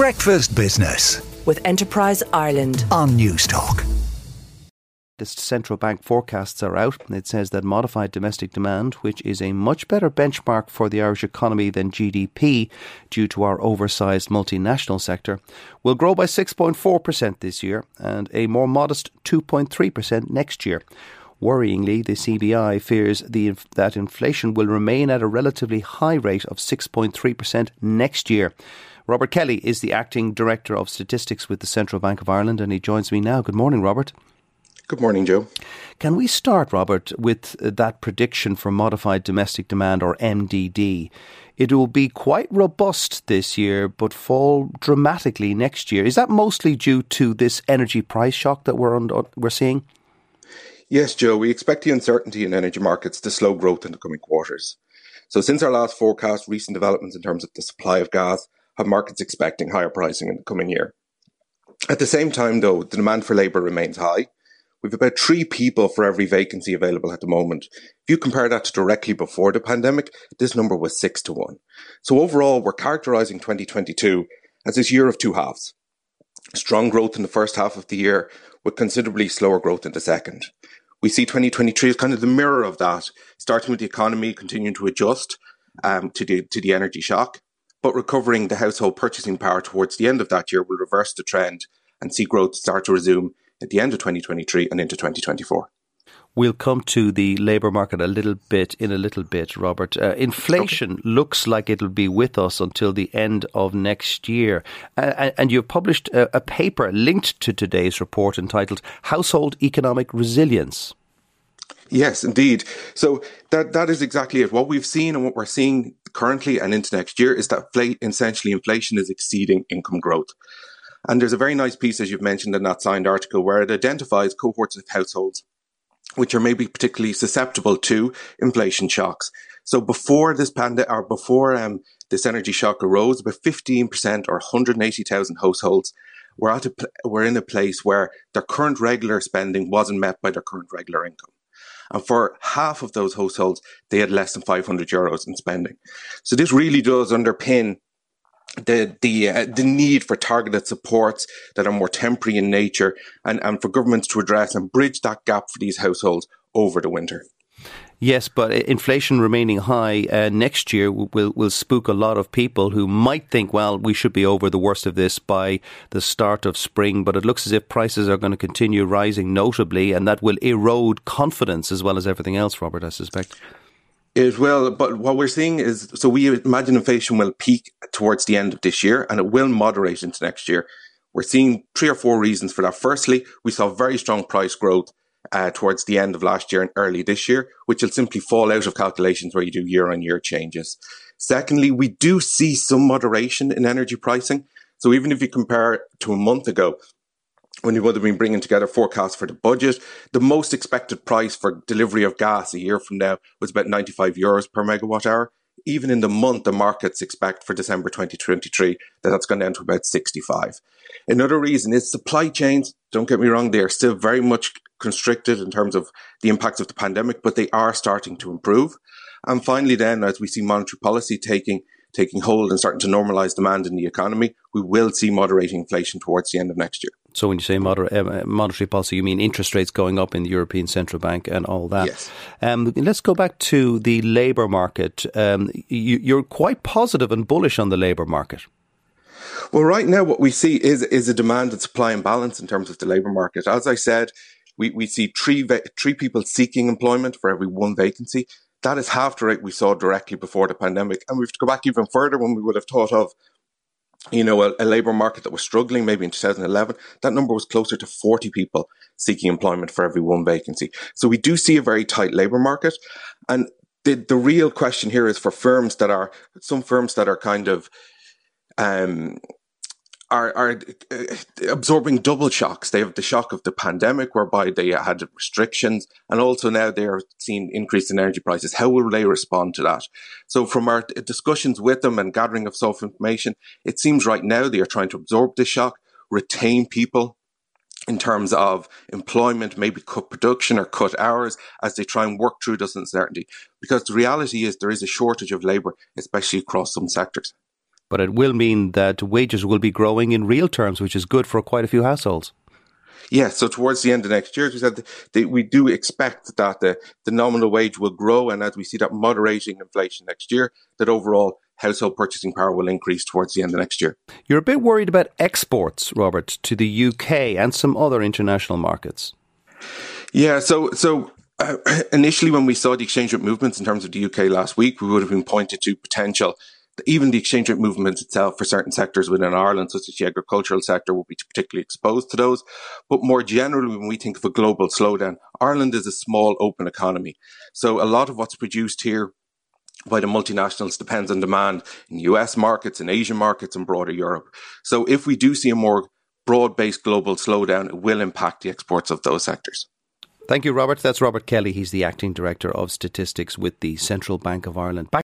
Breakfast Business with Enterprise Ireland on Newstalk latest central bank forecasts are out. It says that modified domestic demand, which is a much better benchmark for the Irish economy than GDP due to our oversized multinational sector, will grow by 6.4% this year and a more modest 2.3% next year. Worryingly, the CBI fears the, that inflation will remain at a relatively high rate of 6.3% next year. Robert Kelly is the acting director of statistics with the Central Bank of Ireland, and he joins me now. Good morning, Robert. Good morning, Joe. Can we start, Robert, with uh, that prediction for modified domestic demand or MDD? It will be quite robust this year, but fall dramatically next year. Is that mostly due to this energy price shock that we're on, we're seeing? Yes, Joe. We expect the uncertainty in energy markets to slow growth in the coming quarters. So, since our last forecast, recent developments in terms of the supply of gas markets expecting higher pricing in the coming year. At the same time, though, the demand for labour remains high We've about three people for every vacancy available at the moment. If you compare that to directly before the pandemic, this number was six to one. So overall, we're characterizing 2022 as this year of two halves. Strong growth in the first half of the year with considerably slower growth in the second. We see 2023 as kind of the mirror of that, starting with the economy continuing to adjust um, to the to the energy shock, but recovering the household purchasing power towards the end of that year will reverse the trend and see growth start to resume at the end of 2023 and into 2024. We'll come to the labour market a little bit in a little bit, Robert. Uh, inflation okay. looks like it'll be with us until the end of next year. Uh, and you've published a, a, paper linked to today's report entitled Household Economic Resilience. Yes, indeed. So that that is exactly it. What we've seen and what we're seeing currently and into next year is that essentially inflation is exceeding income growth. And there's a very nice piece, as you've mentioned in that signed article, where it identifies cohorts of households which are maybe particularly susceptible to inflation shocks. So before this pandemic, or before um, this energy shock arose, about 15% or 180,000 households were at a, were in a place where their current regular spending wasn't met by their current regular income. And for half of those households, they had less than 500 euros in spending. So this really does underpin the the uh, the need for targeted supports that are more temporary in nature and, and for governments to address and bridge that gap for these households over the winter. Yes, but inflation remaining high uh, next year will will spook a lot of people who might think, well, we should be over the worst of this by the start of spring. But it looks as if prices are going to continue rising notably, and that will erode confidence as well as everything else. Robert, I suspect. It will, but what we're seeing is so we imagine inflation will peak towards the end of this year and it will moderate into next year. We're seeing three or four reasons for that. Firstly, we saw very strong price growth uh, towards the end of last year and early this year, which will simply fall out of calculations where you do year on year changes. Secondly, we do see some moderation in energy pricing. So even if you compare to a month ago, when you would have been bringing together forecasts for the budget. The most expected price for delivery of gas a year from now was about 95 euros per megawatt hour. Even in the month, the markets expect for December 2023 that that's gone down to about 65. Another reason is supply chains. Don't get me wrong, they are still very much constricted in terms of the impacts of the pandemic, but they are starting to improve. And finally, then, as we see monetary policy taking taking hold and starting to normalise demand in the economy, we will see moderating inflation towards the end of next year. So when you say uh, monetary policy, you mean interest rates going up in the European Central Bank and all that. Yes. Um, let's go back to the labour market. Um, you, are quite positive and bullish on the labour market. Well, right now, what we see is is a demand and supply imbalance in terms of the labour market. As I said, we, we see three three people seeking employment for every one vacancy. That is half the rate we saw directly before the pandemic. And we have to go back even further when we would have thought of you know, a, a labour market that was struggling maybe in 2011, that number was closer to 40 people seeking employment for every one vacancy. So we do see a very tight labour market. And the, the real question here is for firms that are, some firms that are kind of, um, are are uh, absorbing double shocks. They have the shock of the pandemic, whereby they had restrictions, and also now they are seeing increase in energy prices. How will they respond to that? So, from our discussions with them and gathering of self information, it seems right now they are trying to absorb this shock, retain people in terms of employment, maybe cut production or cut hours as they try and work through this uncertainty. Because the reality is there is a shortage of labour, especially across some sectors. But it will mean that wages will be growing in real terms, which is good for quite a few households. Yeah, so towards the end of next year, as we said, we do expect that the, the nominal wage will grow, and as we see that moderating inflation next year, that overall household purchasing power will increase towards the end of next year. You're a bit worried about exports, Robert, to the UK and some other international markets. Yeah, so so uh, initially when we saw the exchange rate movements in terms of the UK last week, we would have been pointed to potential even the exchange rate movement itself for certain sectors within Ireland, such as the agricultural sector, will be particularly exposed to those. But more generally, when we think of a global slowdown, Ireland is a small open economy. So a lot of what's produced here by the multinationals depends on demand in US markets, in Asian markets, and broader Europe. So if we do see a more broad based global slowdown, it will impact the exports of those sectors. Thank you, Robert. That's Robert Kelly. He's the acting director of statistics with the Central Bank of Ireland. Back